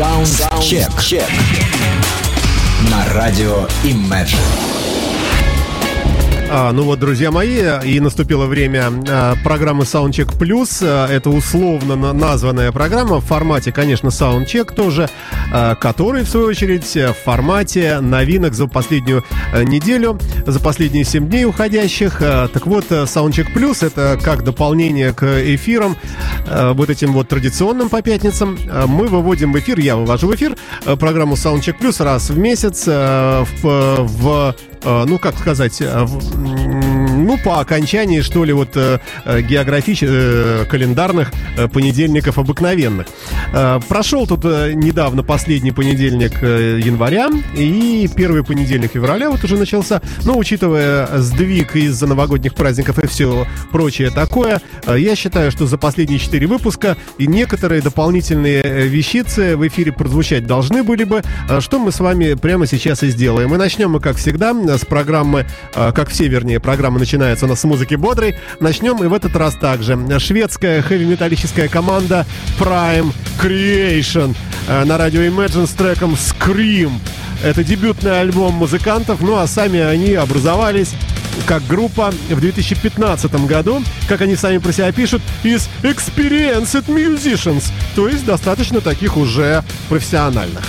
Саундчек. На радио Imagine. А, ну вот, друзья мои, и наступило время а, программы Soundcheck Plus. А, это условно на- названная программа в формате, конечно, Soundcheck тоже, который, в свою очередь, в формате новинок за последнюю неделю, за последние 7 дней уходящих. Так вот, Soundcheck Plus это как дополнение к эфирам, вот этим вот традиционным по пятницам. Мы выводим в эфир, я вывожу в эфир программу Soundcheck Plus раз в месяц в, в ну, как сказать, э, ну, по окончании, что ли, вот географических, календарных э, понедельников обыкновенных. Э, Прошел тут э, недавно последний понедельник э, января и первый понедельник февраля вот уже начался. Но, учитывая сдвиг из-за новогодних праздников и все прочее такое, э, я считаю, что за последние четыре выпуска и некоторые дополнительные э, вещицы в эфире прозвучать должны были бы, э, что мы с вами прямо сейчас и сделаем. И начнем мы, как всегда, с программы, э, как все, вернее, программа начинается у нас с музыки бодрой. Начнем и в этот раз также. Шведская хэви-металлическая команда Prime Creation э, на радио Imagine с треком Scream. Это дебютный альбом музыкантов, ну а сами они образовались как группа в 2015 году, как они сами про себя пишут, из Experienced Musicians, то есть достаточно таких уже профессиональных.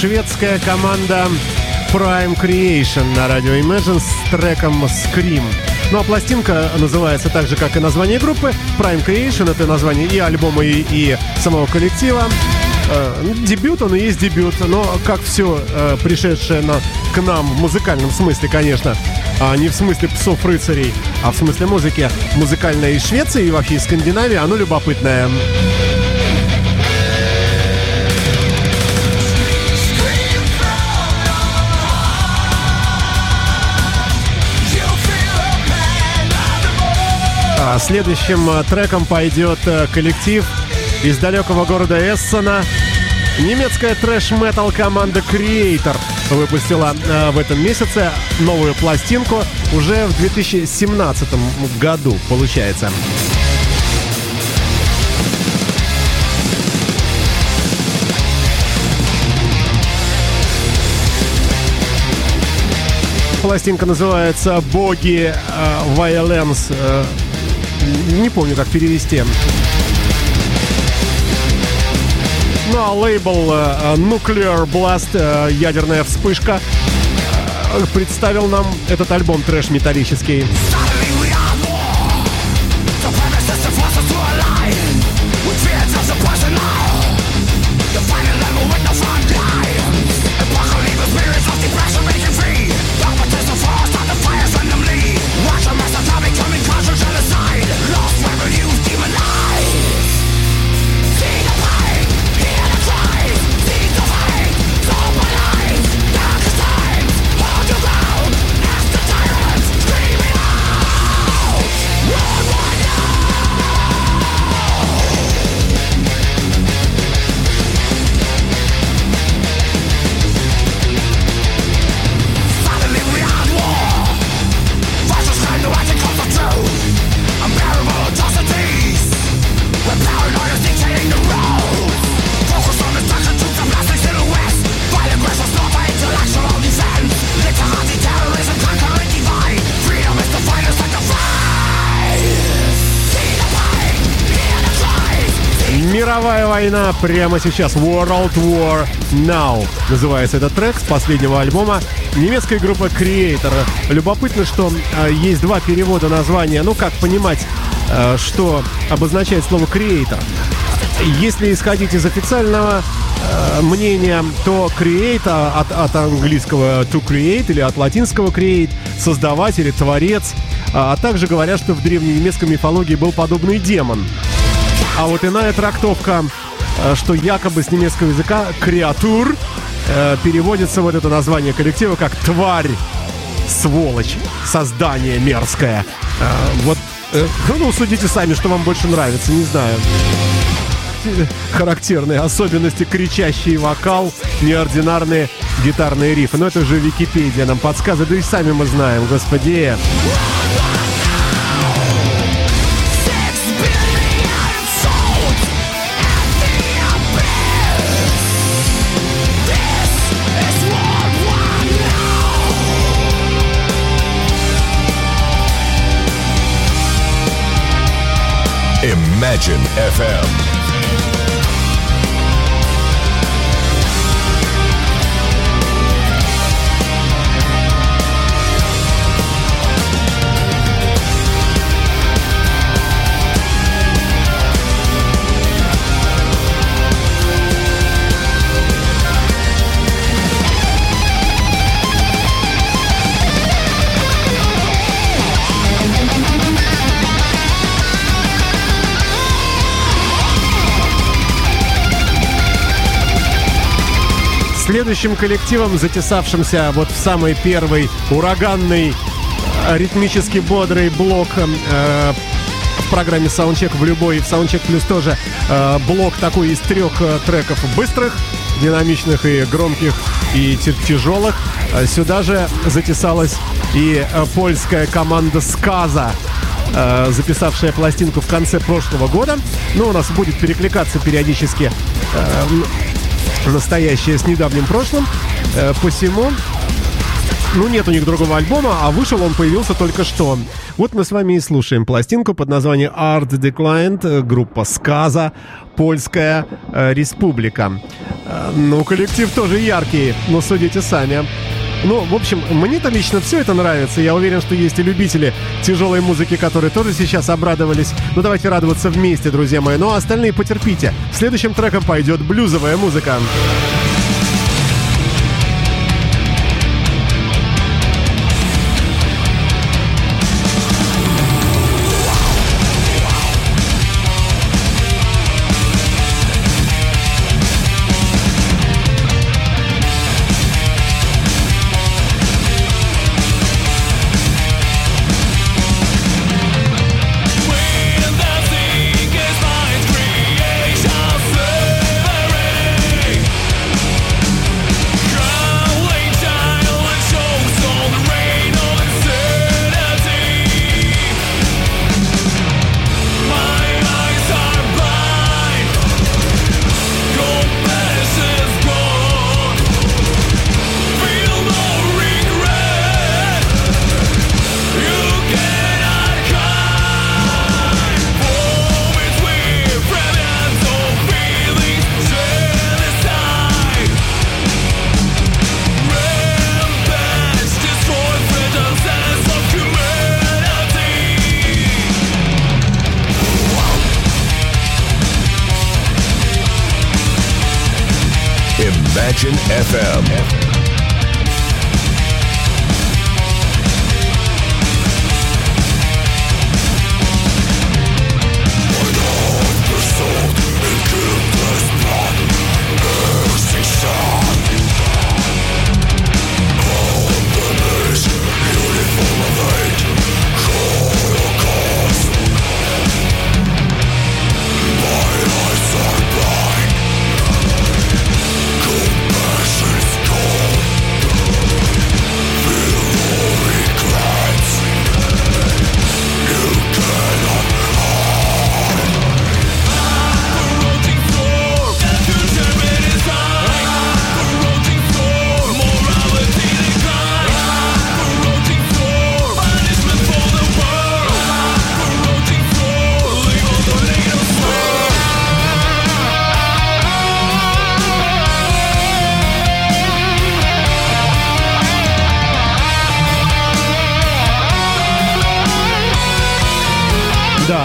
Шведская команда Prime Creation на радио Imagine с треком Scream. Ну а пластинка называется так же, как и название группы. Prime Creation это название и альбома, и, и самого коллектива. Э, дебют, он и есть дебют, но как все пришедшее на, к нам в музыкальном смысле, конечно, а не в смысле псов-рыцарей, а в смысле музыки, музыкальной из Швеции и вообще из Скандинавии, оно любопытное. А следующим а, треком пойдет а, коллектив из далекого города Эссена. Немецкая трэш-метал команда Creator выпустила а, в этом месяце новую пластинку уже в 2017 году, получается. Пластинка называется «Боги э, Violence». Не помню, как перевести. Ну а лейбл э, Nuclear Blast, э, ядерная вспышка, э, представил нам этот альбом трэш-металлический. Suddenly прямо сейчас. World War Now называется этот трек с последнего альбома немецкой группы Creator. Любопытно, что э, есть два перевода названия. Ну, как понимать, э, что обозначает слово Creator. Если исходить из официального э, мнения, то create а, от, от английского to create или от латинского create, создавать или творец. А, а также говорят, что в древненемецкой мифологии был подобный демон. А вот иная трактовка, что якобы с немецкого языка креатур э, переводится вот это название коллектива как тварь, сволочь, создание мерзкое. Э, вот, э, ну, судите сами, что вам больше нравится, не знаю характерные особенности кричащий вокал, неординарные гитарные рифы. Но это же Википедия нам подсказывает, да и сами мы знаем, господи. Imagine FM. Следующим коллективом, затесавшимся вот в самый первый ураганный, э, ритмически бодрый блок э, в программе Soundcheck в любой, в Soundcheck Plus тоже э, блок такой из трех э, треков быстрых, динамичных и громких, и тяжелых. Э, Сюда же затесалась и э, польская команда Сказа, записавшая пластинку в конце прошлого года. Ну, у нас будет перекликаться периодически настоящее с недавним прошлым. Э, посему, ну, нет у них другого альбома, а вышел он появился только что. Вот мы с вами и слушаем пластинку под названием Art Declined, э, группа Сказа, Польская э, Республика. Э, ну, коллектив тоже яркий, но судите сами. Ну, в общем, мне-то лично все это нравится. Я уверен, что есть и любители тяжелой музыки, которые тоже сейчас обрадовались. Ну, давайте радоваться вместе, друзья мои. Ну, а остальные потерпите. Следующим треком пойдет блюзовая музыка. When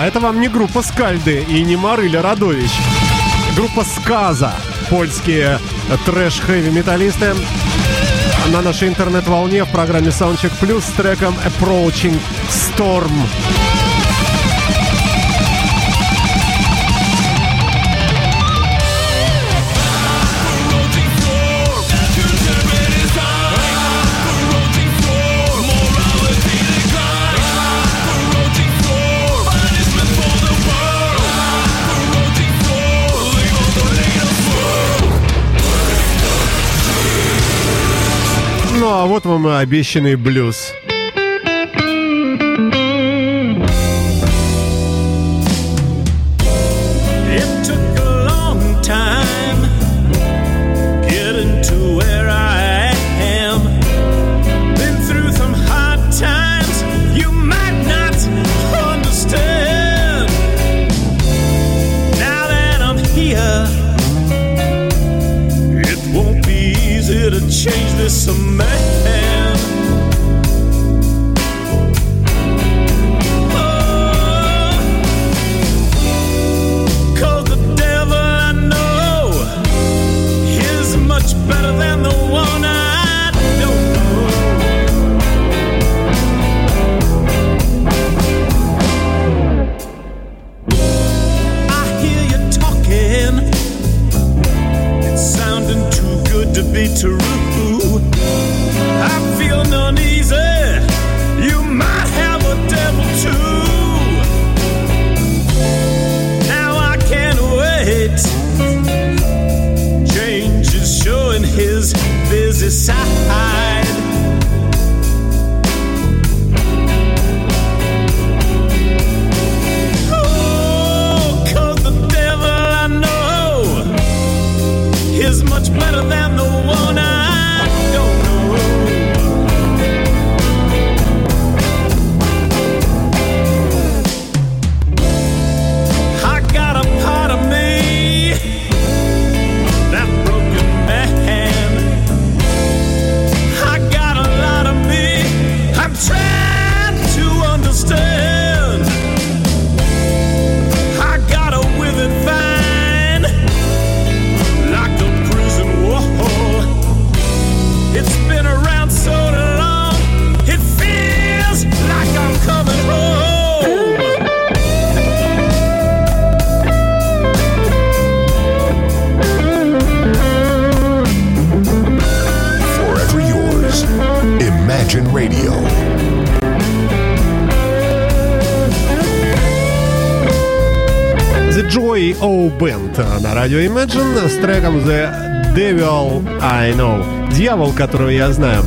Это вам не группа Скальды и не Марыля Радович. Группа Сказа. Польские трэш-хэви-металлисты. На нашей интернет-волне в программе Soundcheck Plus с треком Approaching Storm. А вот вам и обещанный блюз. Joy O Band на радио Imagine с треком The Devil I Know. Дьявол, которого я знаю.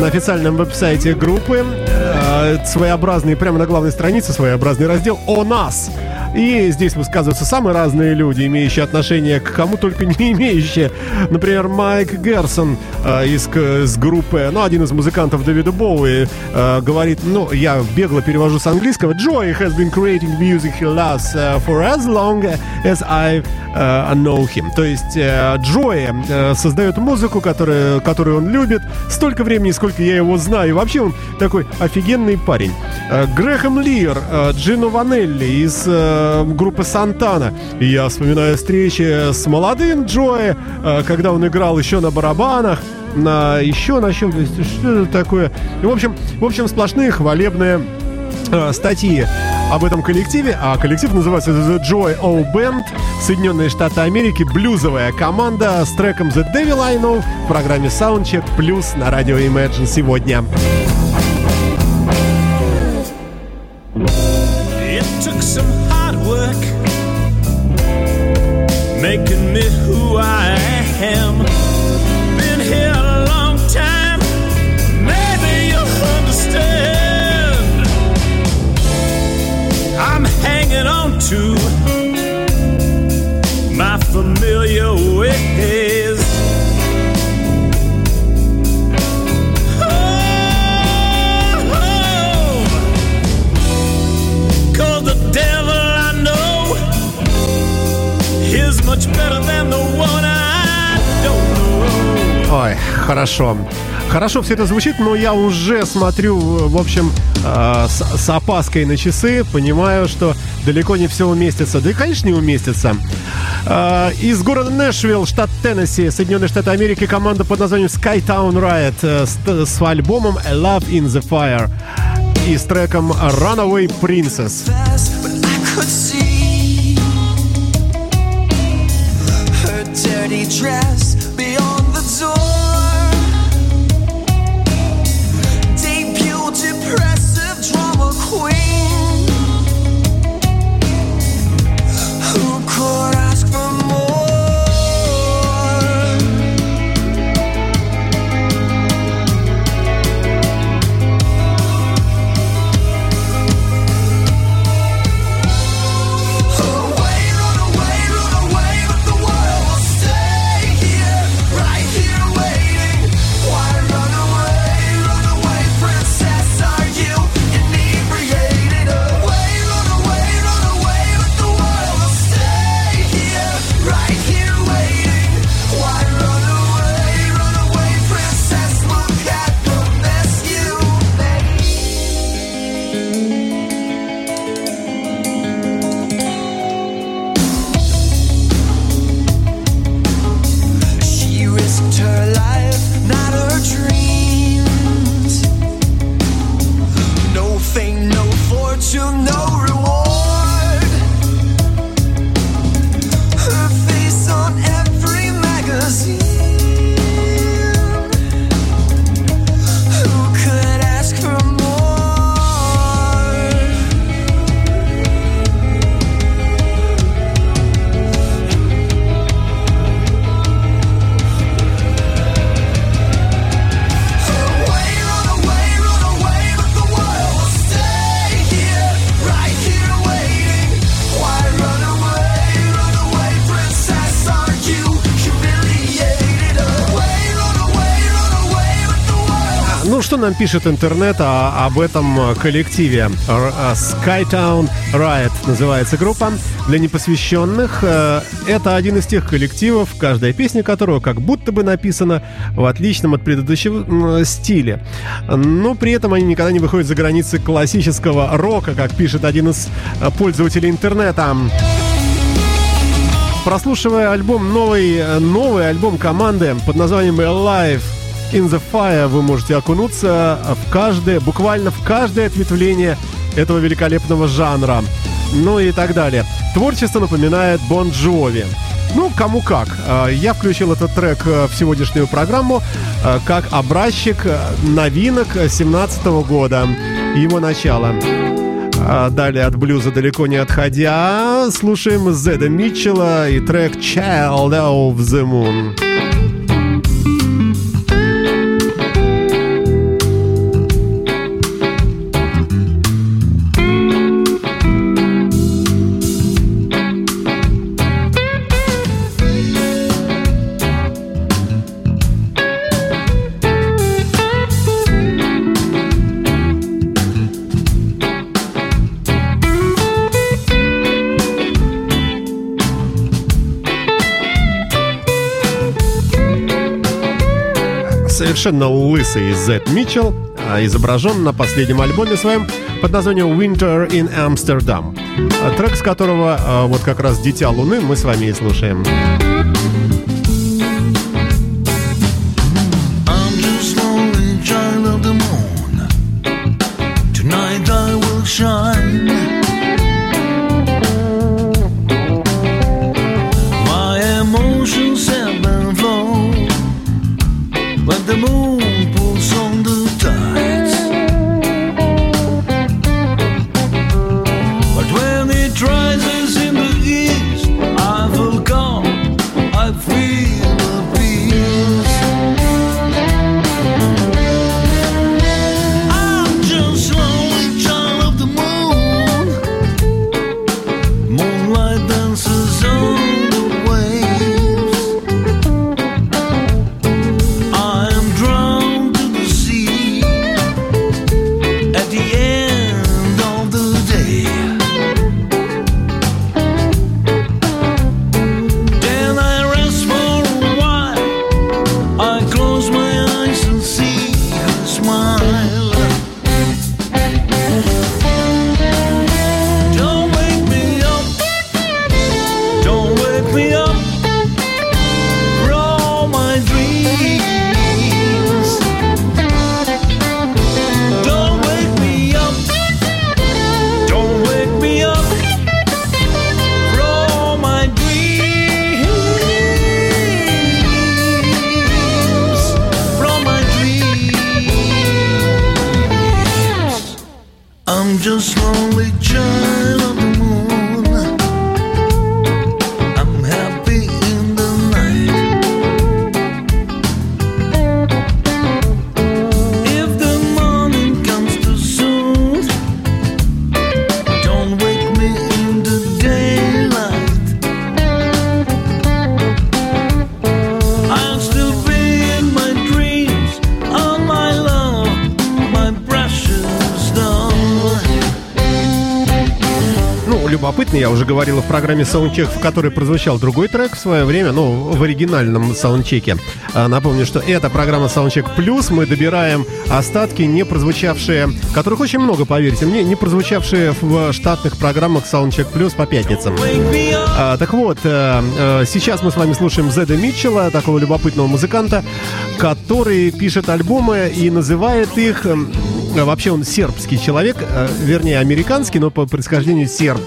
На официальном веб-сайте группы э, своеобразный, прямо на главной странице своеобразный раздел «О нас». И здесь высказываются самые разные люди, имеющие отношение к кому только не имеющие. Например, Майк Герсон э, из, из группы, ну, один из музыкантов Дэвида Боуи, э, говорит, ну, я бегло перевожу с английского, Joy has been creating music he loves uh, for as long as I uh, know him. То есть э, Джои э, создает музыку, которую, которую он любит, столько времени, сколько я его знаю. И вообще он такой офигенный парень. Э, Грэхэм Лир, э, Джино Ванелли из э, группы Сантана. Я вспоминаю встречи с молодым Джои, э, когда он играл еще на барабанах, на еще на чем, то есть что это такое. И, в общем, в общем, сплошные хвалебные э, статьи об этом коллективе, а коллектив называется The Joy O Band, Соединенные Штаты Америки, блюзовая команда с треком The Devil I Know в программе Soundcheck Plus на радио Imagine сегодня. It took some I am. Been here a long time, maybe you'll understand. I'm hanging on to my familiar Ой, хорошо. Хорошо все это звучит, но я уже смотрю, в общем, э, с, с опаской на часы, понимаю, что далеко не все уместится. Да и, конечно, не уместится. Э, из города Нэшвилл, штат Теннесси, Соединенные Штаты Америки, команда под названием Skytown Riot э, с, с альбомом A Love in the Fire и с треком Runaway Princess. Dress. Beyond нам пишет интернет о- об этом коллективе? А, Skytown Riot называется группа. Для непосвященных э, это один из тех коллективов, каждая песня которого как будто бы написана в отличном от предыдущего стиле. Но при этом они никогда не выходят за границы классического рока, как пишет один из э, пользователей интернета. Прослушивая альбом новый, э, новый альбом команды под названием Alive in the Fire, вы можете окунуться в каждое, буквально в каждое ответвление этого великолепного жанра. Ну и так далее. Творчество напоминает Бон Джови. Ну, кому как. А, Я включил этот трек э, в сегодняшнюю программу э, как образчик э, новинок 2017 года, его начала. А далее от блюза далеко не отходя, слушаем Зеда Митчелла и трек Child of the Moon. Совершенно лысый Зет Митчелл а, изображен на последнем альбоме своем под названием Winter in Amsterdam. Трек, с которого а, вот как раз «Дитя Луны» мы с вами и слушаем. Любопытно, я уже говорил в программе Soundcheck, в которой прозвучал другой трек в свое время, ну, в оригинальном саундчеке. А, Напомню, что это программа Soundcheck Plus. Мы добираем остатки, не прозвучавшие, которых очень много, поверьте мне, не прозвучавшие в штатных программах Soundcheck Plus по пятницам. А, так вот, э, сейчас мы с вами слушаем Зеда Митчелла, такого любопытного музыканта, который пишет альбомы и называет их... Вообще он сербский человек, э, вернее американский, но по происхождению серб.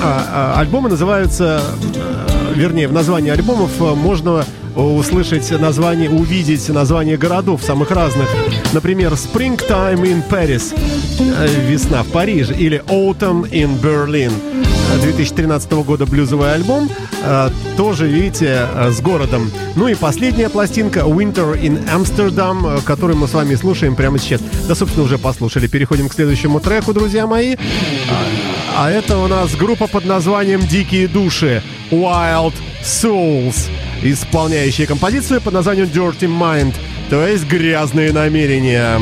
А, а, альбомы называются, э, вернее, в названии альбомов э, можно услышать название, увидеть название городов самых разных. Например, Springtime in Paris, э, весна в Париже, или Autumn in Berlin. 2013 года блюзовый альбом, э, тоже, видите, э, с городом. Ну и последняя пластинка Winter in Amsterdam, э, которую мы с вами слушаем прямо сейчас. Да, собственно, уже послушали. Переходим к следующему треку, друзья мои. А, а это у нас группа под названием «Дикие души» Wild Souls, исполняющая композицию под названием Dirty Mind, то есть «Грязные намерения».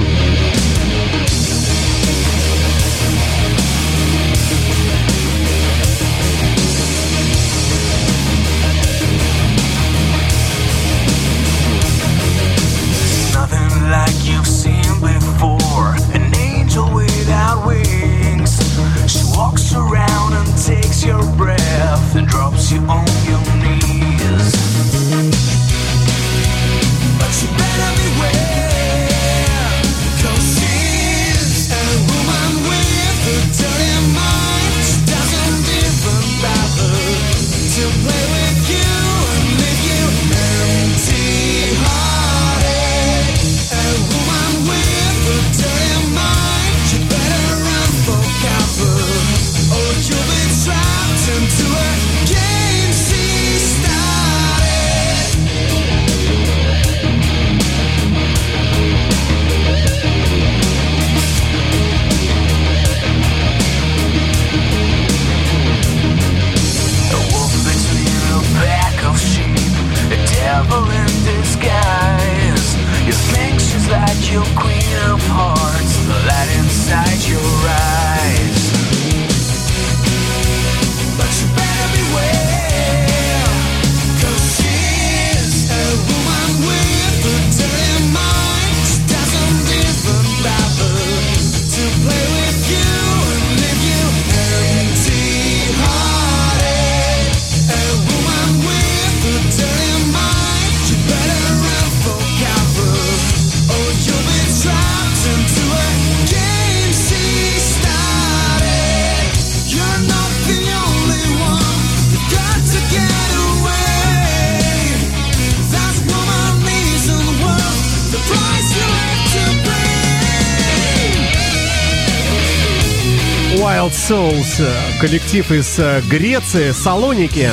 Souls, коллектив из э, Греции, Салоники.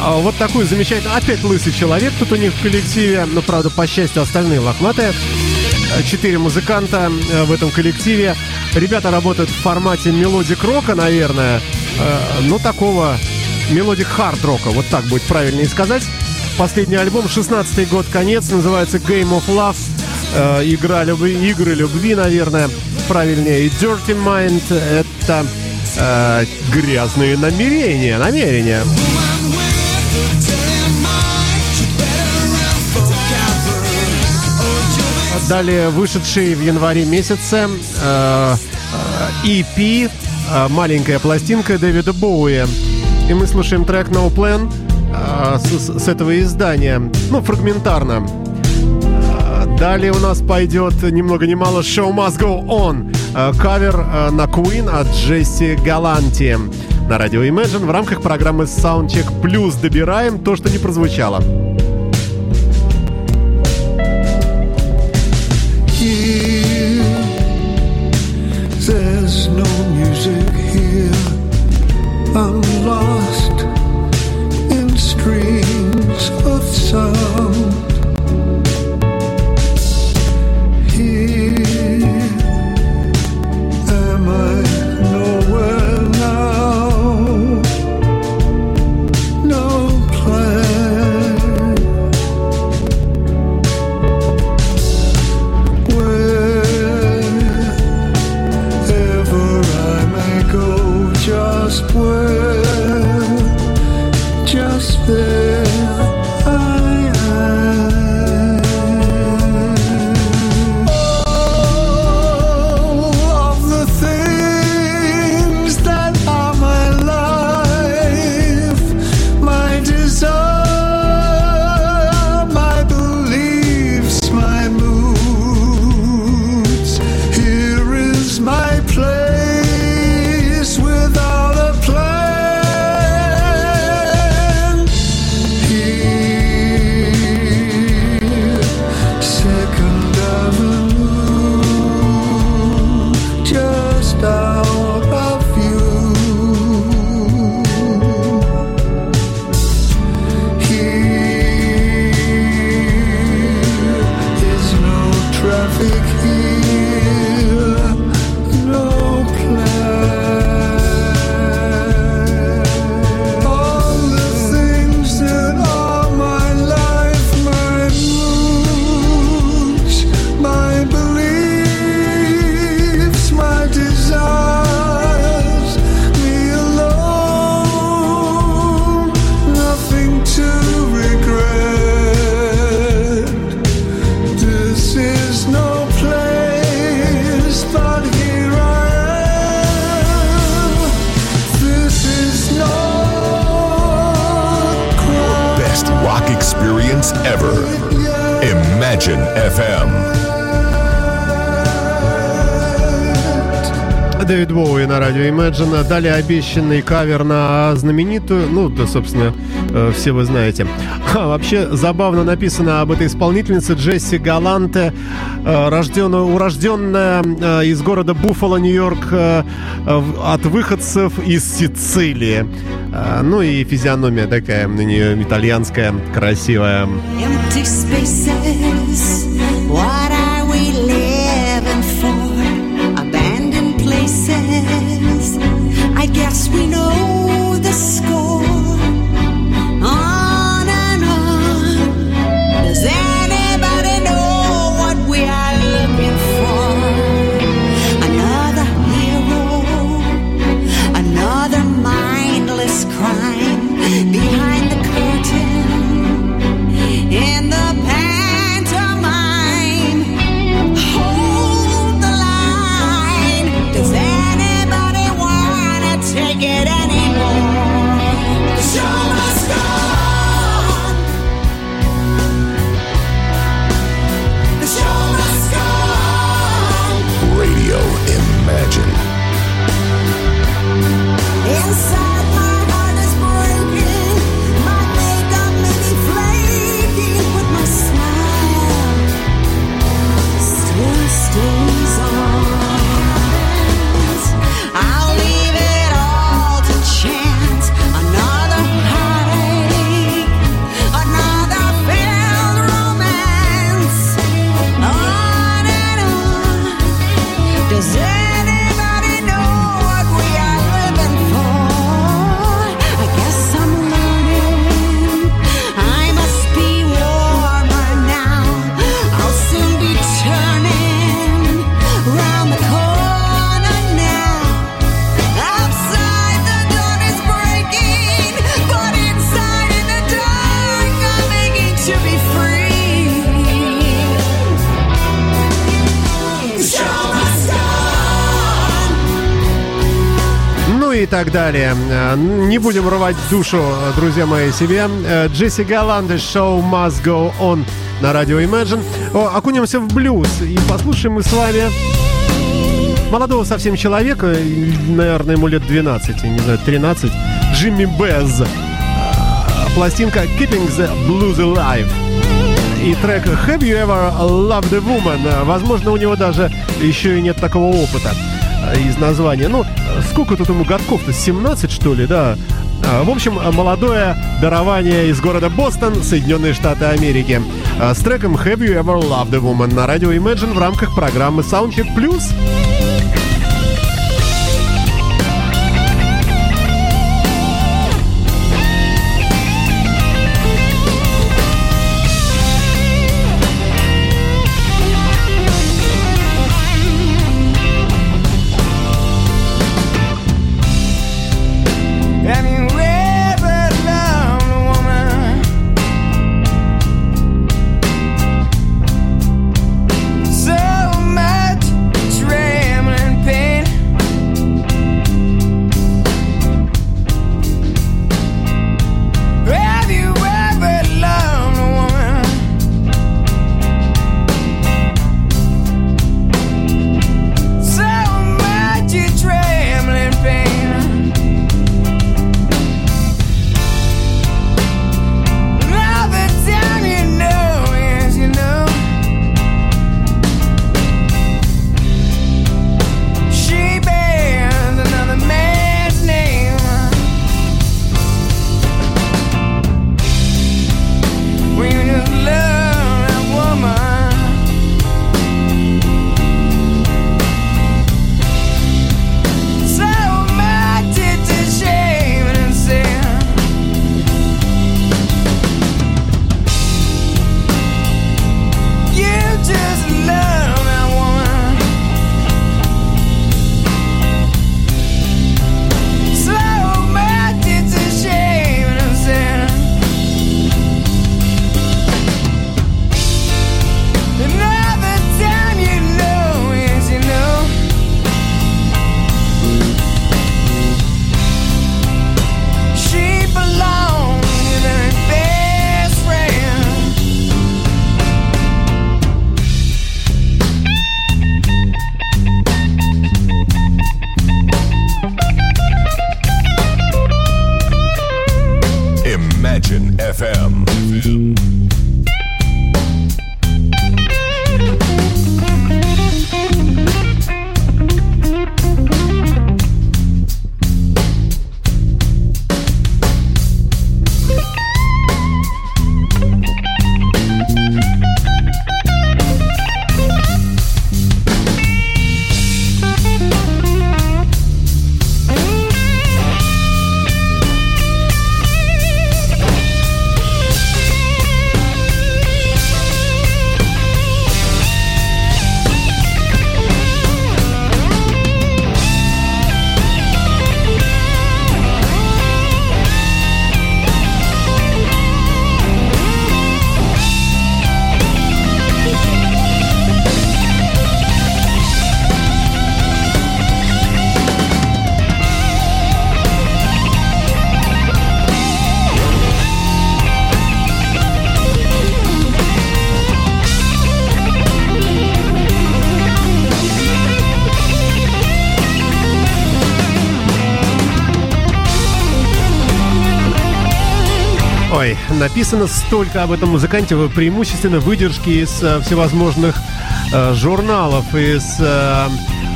А Вот такой замечательный, опять лысый человек тут у них в коллективе, но, правда, по счастью, остальные лохматые. Э, Четыре музыканта э, в этом коллективе. Ребята работают в формате melodic рока, наверное, э, ну, такого melodic хард-рока, вот так будет правильнее сказать. Последний альбом, 16-й год, конец, называется Game of Love. Игра любви, игры любви, наверное, правильнее. И Dirty Mind — это э, грязные намерения, намерения. Далее вышедший в январе месяце э, э, EP, э, маленькая пластинка Дэвида Боуи. И мы слушаем трек No Plan э, с, с этого издания. Ну, фрагментарно. Далее у нас пойдет ни много ни мало «Show Must Go On» э, кавер э, на Queen от Джесси Галанти на радио Imagine в рамках программы Soundcheck Plus. Добираем то, что не прозвучало. Here, there's no music here. I'm lost. FM. Дэвид Боуи на радио Imagine. Далее обещанный кавер на знаменитую, ну, да, собственно, э, все вы знаете. Ха, вообще забавно написано об этой исполнительнице Джесси Галанте, э, рожденная, урожденная э, из города Буффало, Нью-Йорк, э, от выходцев из Сицилии. Э, Ну и физиономия такая у нее итальянская, красивая. Empty spaces. Так далее. Э, Не будем рвать душу, друзья мои, себе. Э, Джесси Галанде, Show Must Go On на радио Imagine. О, окунемся в блюз и послушаем мы с вами молодого совсем человека, и, наверное, ему лет 12, я не знаю, 13, Джимми Без. Э, Пластинка Keeping the Blues Alive. И трек Have You Ever Loved a Woman? Возможно, у него даже еще и нет такого опыта из названия. Ну, сколько тут ему годков-то? 17, что ли, да? А, В общем, молодое дарование из города Бостон, Соединенные Штаты Америки. Э, С треком Have You Ever Loved a Woman на радио Imagine в рамках программы Soundcheck Plus. Написано столько об этом музыканте, преимущественно выдержки из э, всевозможных э, журналов, из э,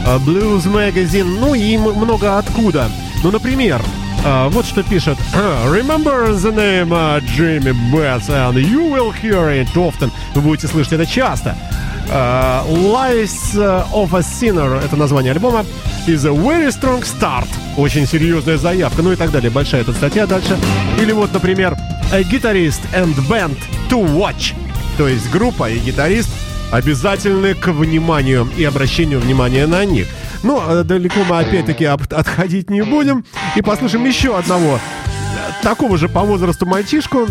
э, Blues Magazine, ну и много откуда. Ну, например, э, вот что пишет. Remember the name uh, Jimmy Bass and you will hear it often. Вы будете слышать это часто. Uh, Lies of a Sinner, это название альбома, is a very strong start. Очень серьезная заявка, ну и так далее. Большая тут статья дальше. Или вот, например, a guitarist and band to watch. То есть группа и гитарист обязательны к вниманию и обращению внимания на них. Но э, далеко мы опять-таки отходить не будем. И послушаем еще одного э, такого же по возрасту мальчишку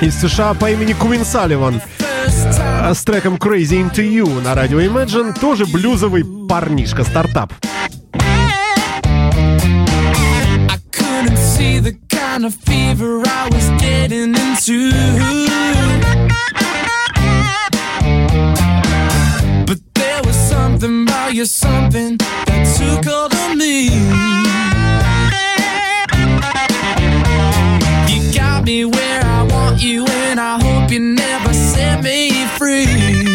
из США по имени Куин Салливан э, с треком Crazy Into You на радио Imagine. Тоже блюзовый парнишка, стартап. I couldn't see the kind of fever I was getting into. But there was something about you, something that took hold of me. You got me where I want you, and I hope you never set me free.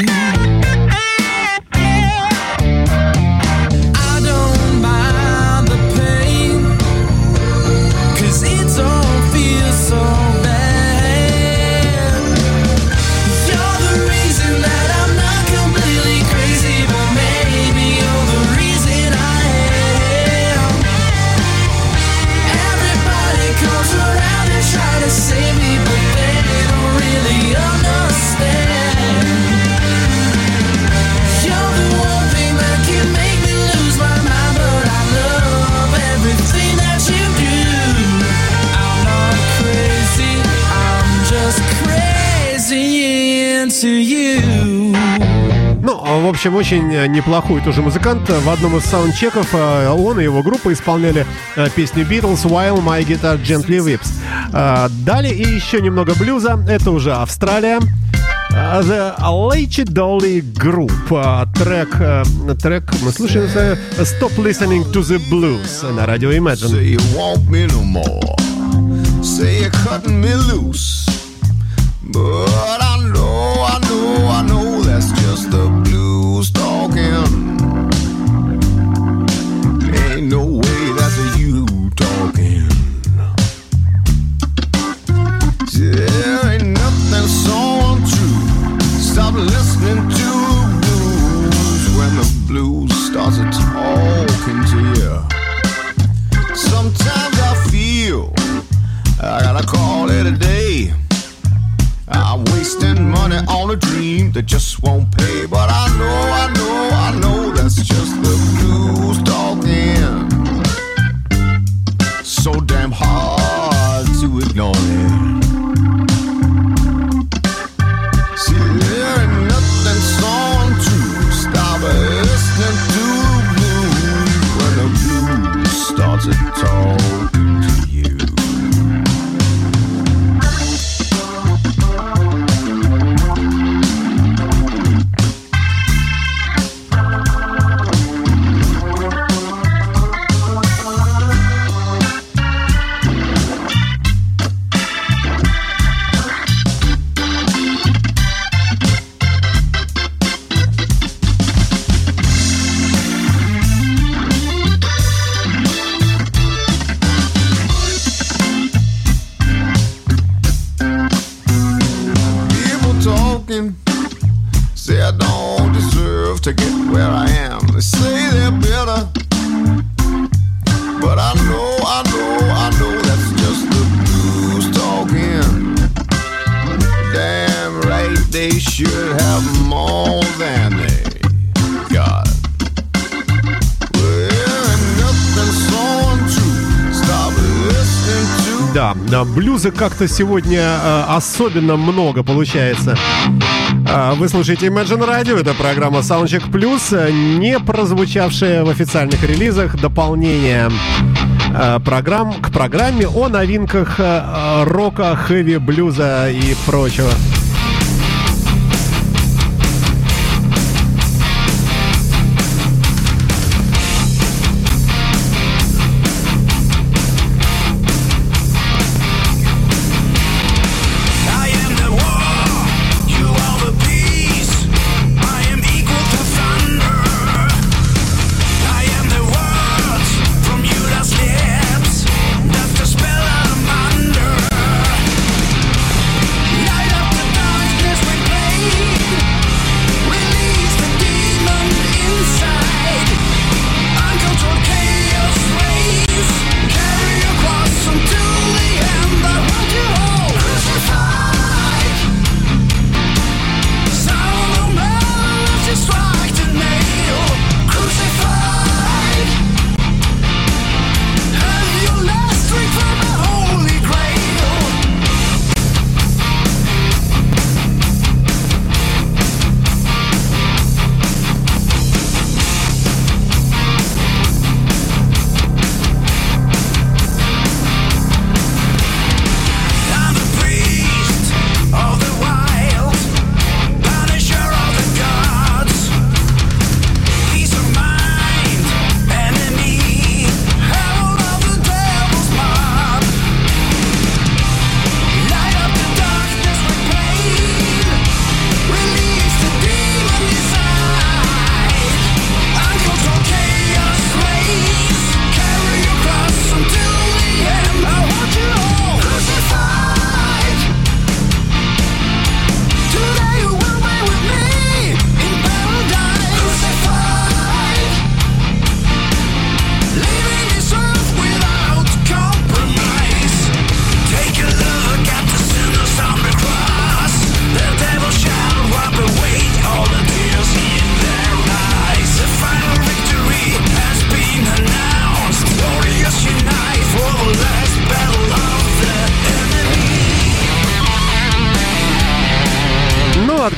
В общем, очень э, неплохой тоже музыкант. В одном из саундчеков э, он и его группа исполняли э, песню Beatles «While My Guitar Gently Weeps». Э, Далее и еще немного блюза. Это уже Австралия. Э, The Leichy Dolly Group. Э, Трек, э, трек мы слышим, э, Stop Listening to the Blues на радио Imagine. Say you want me no more. Say you're cutting me loose. But I know, I know, I know that's just the blues talking. Ain't no way that's you talking. There ain't nothing so untrue. Stop listening to the blues when the blues starts talking to you. Sometimes I feel I gotta call it a day. Wasting money on a dream that just won't pay. But I know, I know, I know to get where I am. They say they're better, but I know, I know, I know that's just the blues talking. Damn right, they should have more than they got. Да, блюза как-то сегодня э, особенно много получается. А, Вы слушаете Imagine Radio, это программа Soundcheck Plus, э, не прозвучавшая в официальных релизах дополнение э, программ к программе о новинках э, рока, хэви, блюза и прочего.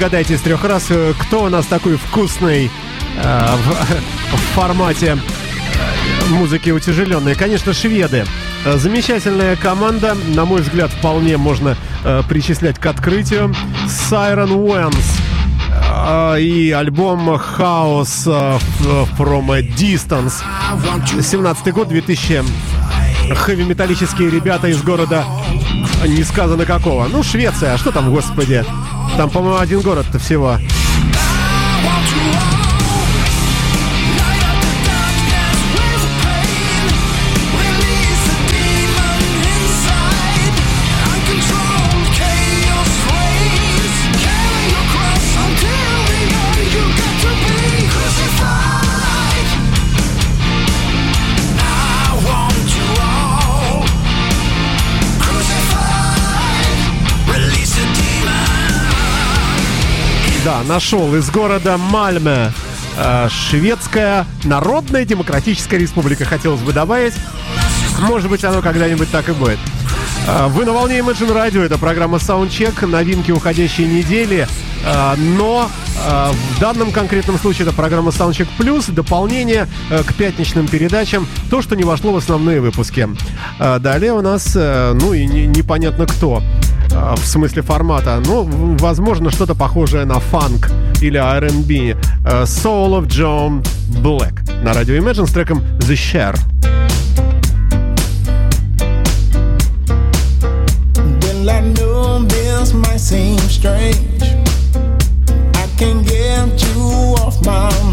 Отгадайте из трех раз, э, кто у нас такой вкусный э, в, в формате э, музыки утяжеленной. Конечно, шведы. Э, Замечательная команда, на мой взгляд, вполне можно э, причислять к открытию. Siren э, и альбом House from a Distance. 17 год, 2000 хэви-металлические ребята из города не сказано какого. Ну, Швеция, а что там, господи? Там, по-моему, один город-то всего. Да, нашел из города Мальме. э, Шведская Народная Демократическая Республика, хотелось бы добавить. Может быть, оно когда-нибудь так и будет. Э, Вы на волне Imagine Radio, это программа Soundcheck, новинки уходящей недели. Э, Но в данном конкретном случае это программа Soundcheck Plus, дополнение к пятничным передачам, то, что не вошло в основные выпуски. Далее у нас, ну и не- непонятно кто э, в смысле формата. Ну, возможно, что-то похожее на фанк или R&B. Э, Soul of John Black на радио Imagine с треком The Share. Well, I know this might seem strange. I can get you off my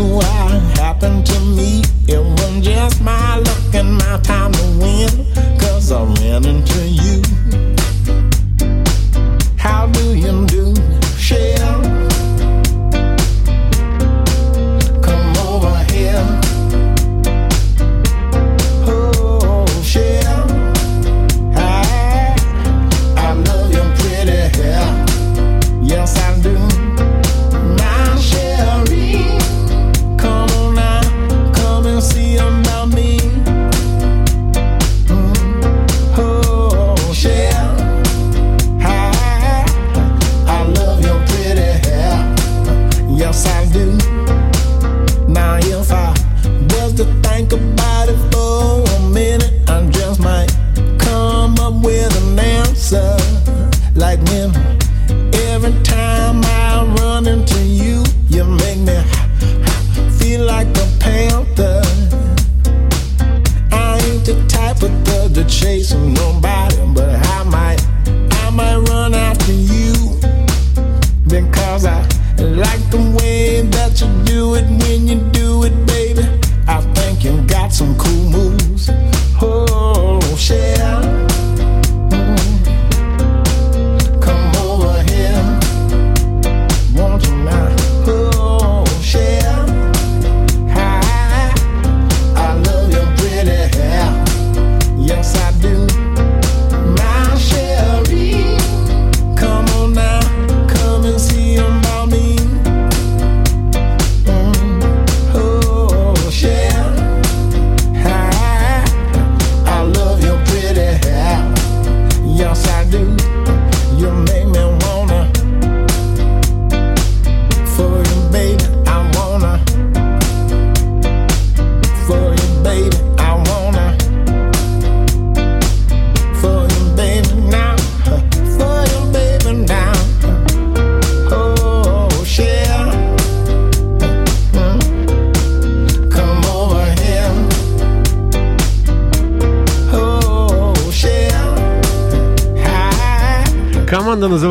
guess happened to meet? It was just my luck and my time to win. Cause I ran into you.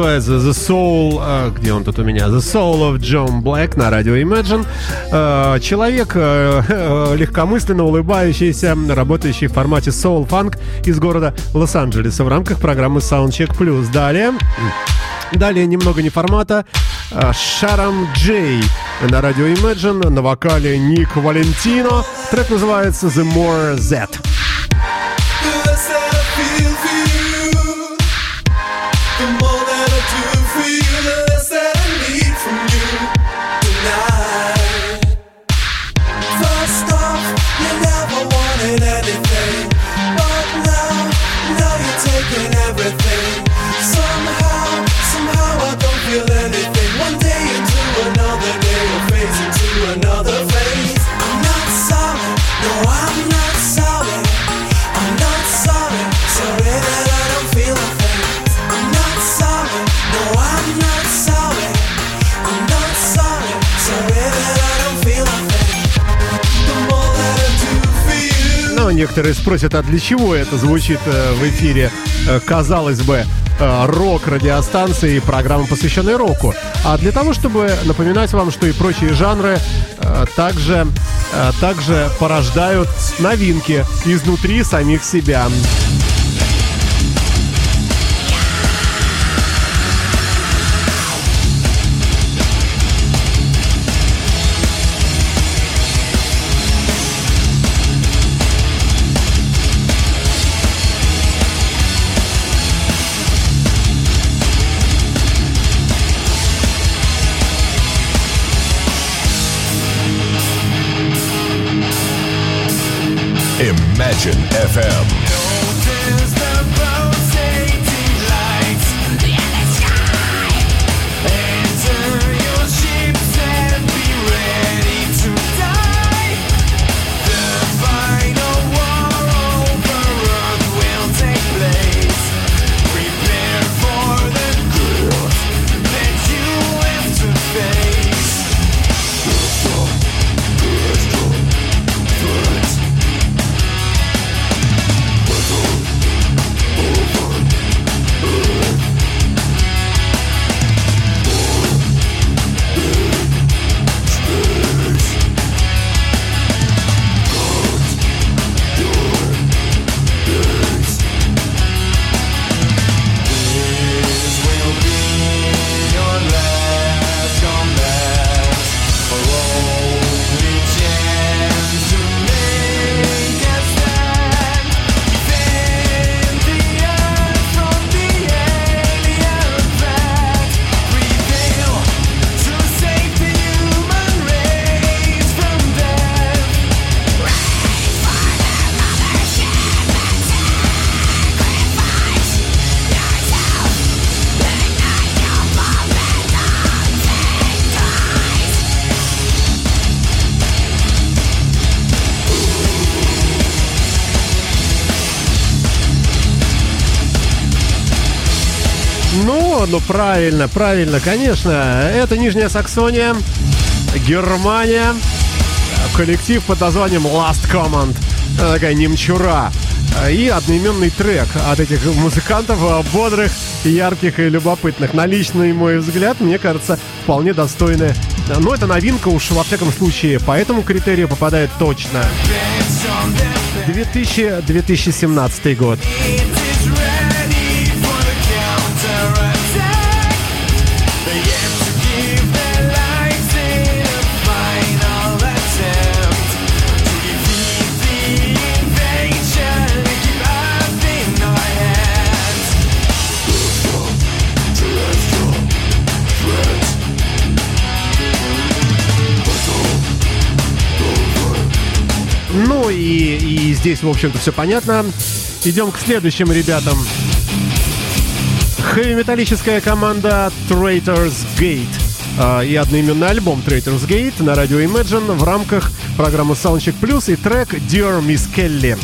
Называется The Soul... э, где он тут у меня? The Soul of John Black на радио Imagine. Э, человек э, легкомысленно улыбающийся, работающий в формате Soul Funk из города Лос-Анджелеса в рамках программы Soundcheck Plus. Далее... Далее немного не формата. Шарам Джей на радио Imagine на вокале Ник Валентино. Трек называется The More That. Некоторые спросят, а для чего это звучит э, в эфире, э, казалось бы, э, рок-радиостанции и программы, посвященной року. А для того, чтобы напоминать вам, что и прочие жанры также, также порождают новинки изнутри самих себя. Religion FM. No Ну, правильно, правильно, конечно. Это Нижняя Саксония, Германия, коллектив под названием Last Command. Такая немчура. И одноименный трек от этих музыкантов, бодрых, ярких и любопытных. На личный мой взгляд, мне кажется, вполне достойны. Но это новинка уж во всяком случае по этому критерию попадает точно. 2000, 2017 год. И, и здесь, в общем-то, все понятно. Идем к следующим ребятам. Хэви-металлическая команда Traitors Gate а, и одноименный альбом Traitors Gate на радио Imagine в рамках программы Soundcheck Plus и трек Dear Miss Kelly.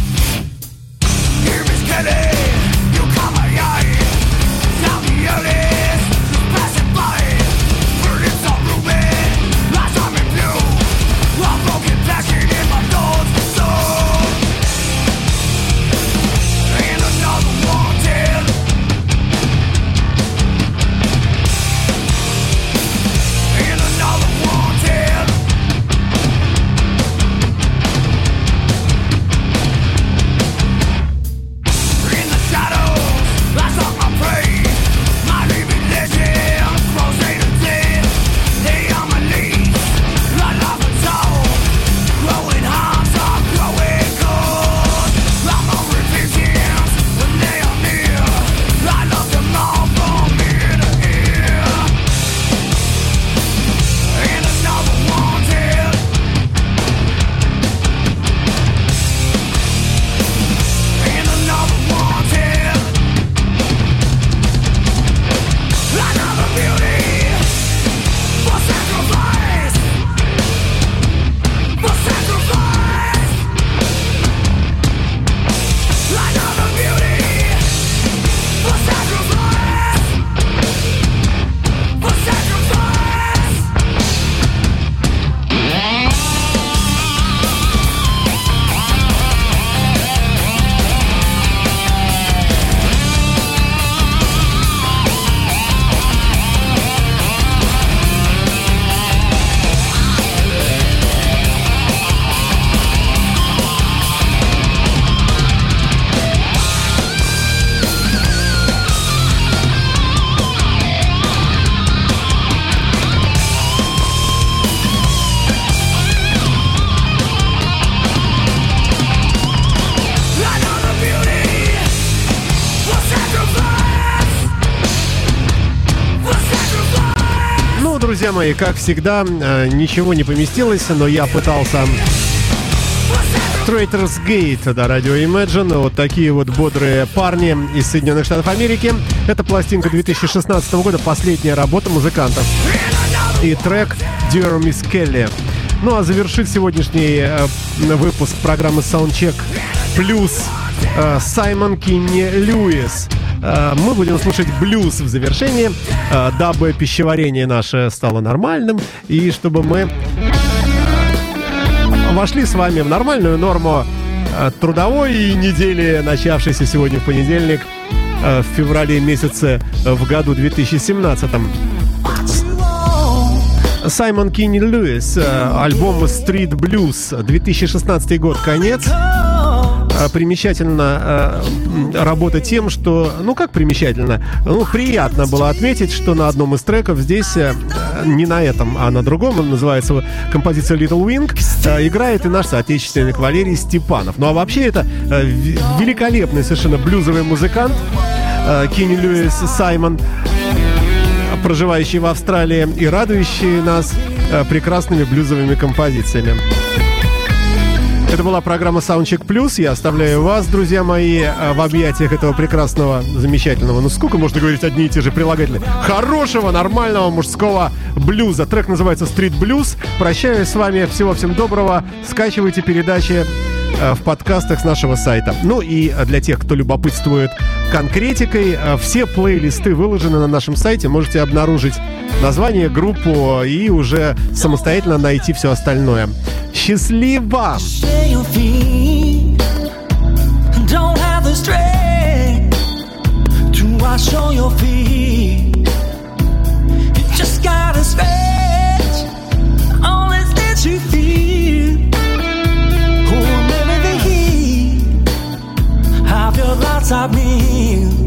Друзья мои, как всегда, э, ничего не поместилось, но я пытался... Traitors Gate, да, радио Imagine. Вот такие вот бодрые парни из Соединенных Штатов Америки. Это пластинка 2016 года, последняя работа музыкантов. И трек Dear Miss Kelly. Ну а завершит сегодняшний э, выпуск программы Soundcheck плюс э, Саймон Кинни Льюис. Э, мы будем слушать блюз в завершении, э, дабы пищеварение наше стало нормальным и чтобы мы вошли с вами в нормальную норму э, трудовой недели, начавшейся сегодня в понедельник, э, в феврале месяце э, в году 2017. Саймон Кинни Льюис, э, альбом Street Blues, 2016 год, конец. Э, Примечательно э, работа тем, что, ну как примечательно, ну приятно было отметить, что на одном из треков здесь, э, не на этом, а на другом, он называется композиция Little Wing, играет и наш соотечественник Валерий Степанов. Ну а вообще это великолепный совершенно блюзовый музыкант Кинни Льюис Саймон, проживающий в Австралии и радующий нас прекрасными блюзовыми композициями. Это была программа Soundcheck Plus. Я оставляю вас, друзья мои, э, в объятиях этого прекрасного, замечательного, ну сколько можно говорить одни и те же прилагательные, хорошего, нормального мужского блюза. Трек называется Street Blues. Прощаюсь с вами. Всего всем доброго. Скачивайте передачи в подкастах с нашего сайта. Ну и э, для тех, кто любопытствует конкретикой, э, все плейлисты выложены на нашем сайте. Можете обнаружить название, группу и уже самостоятельно найти все остальное. Счастливо! Don't have the strength to wash all your feet. sabia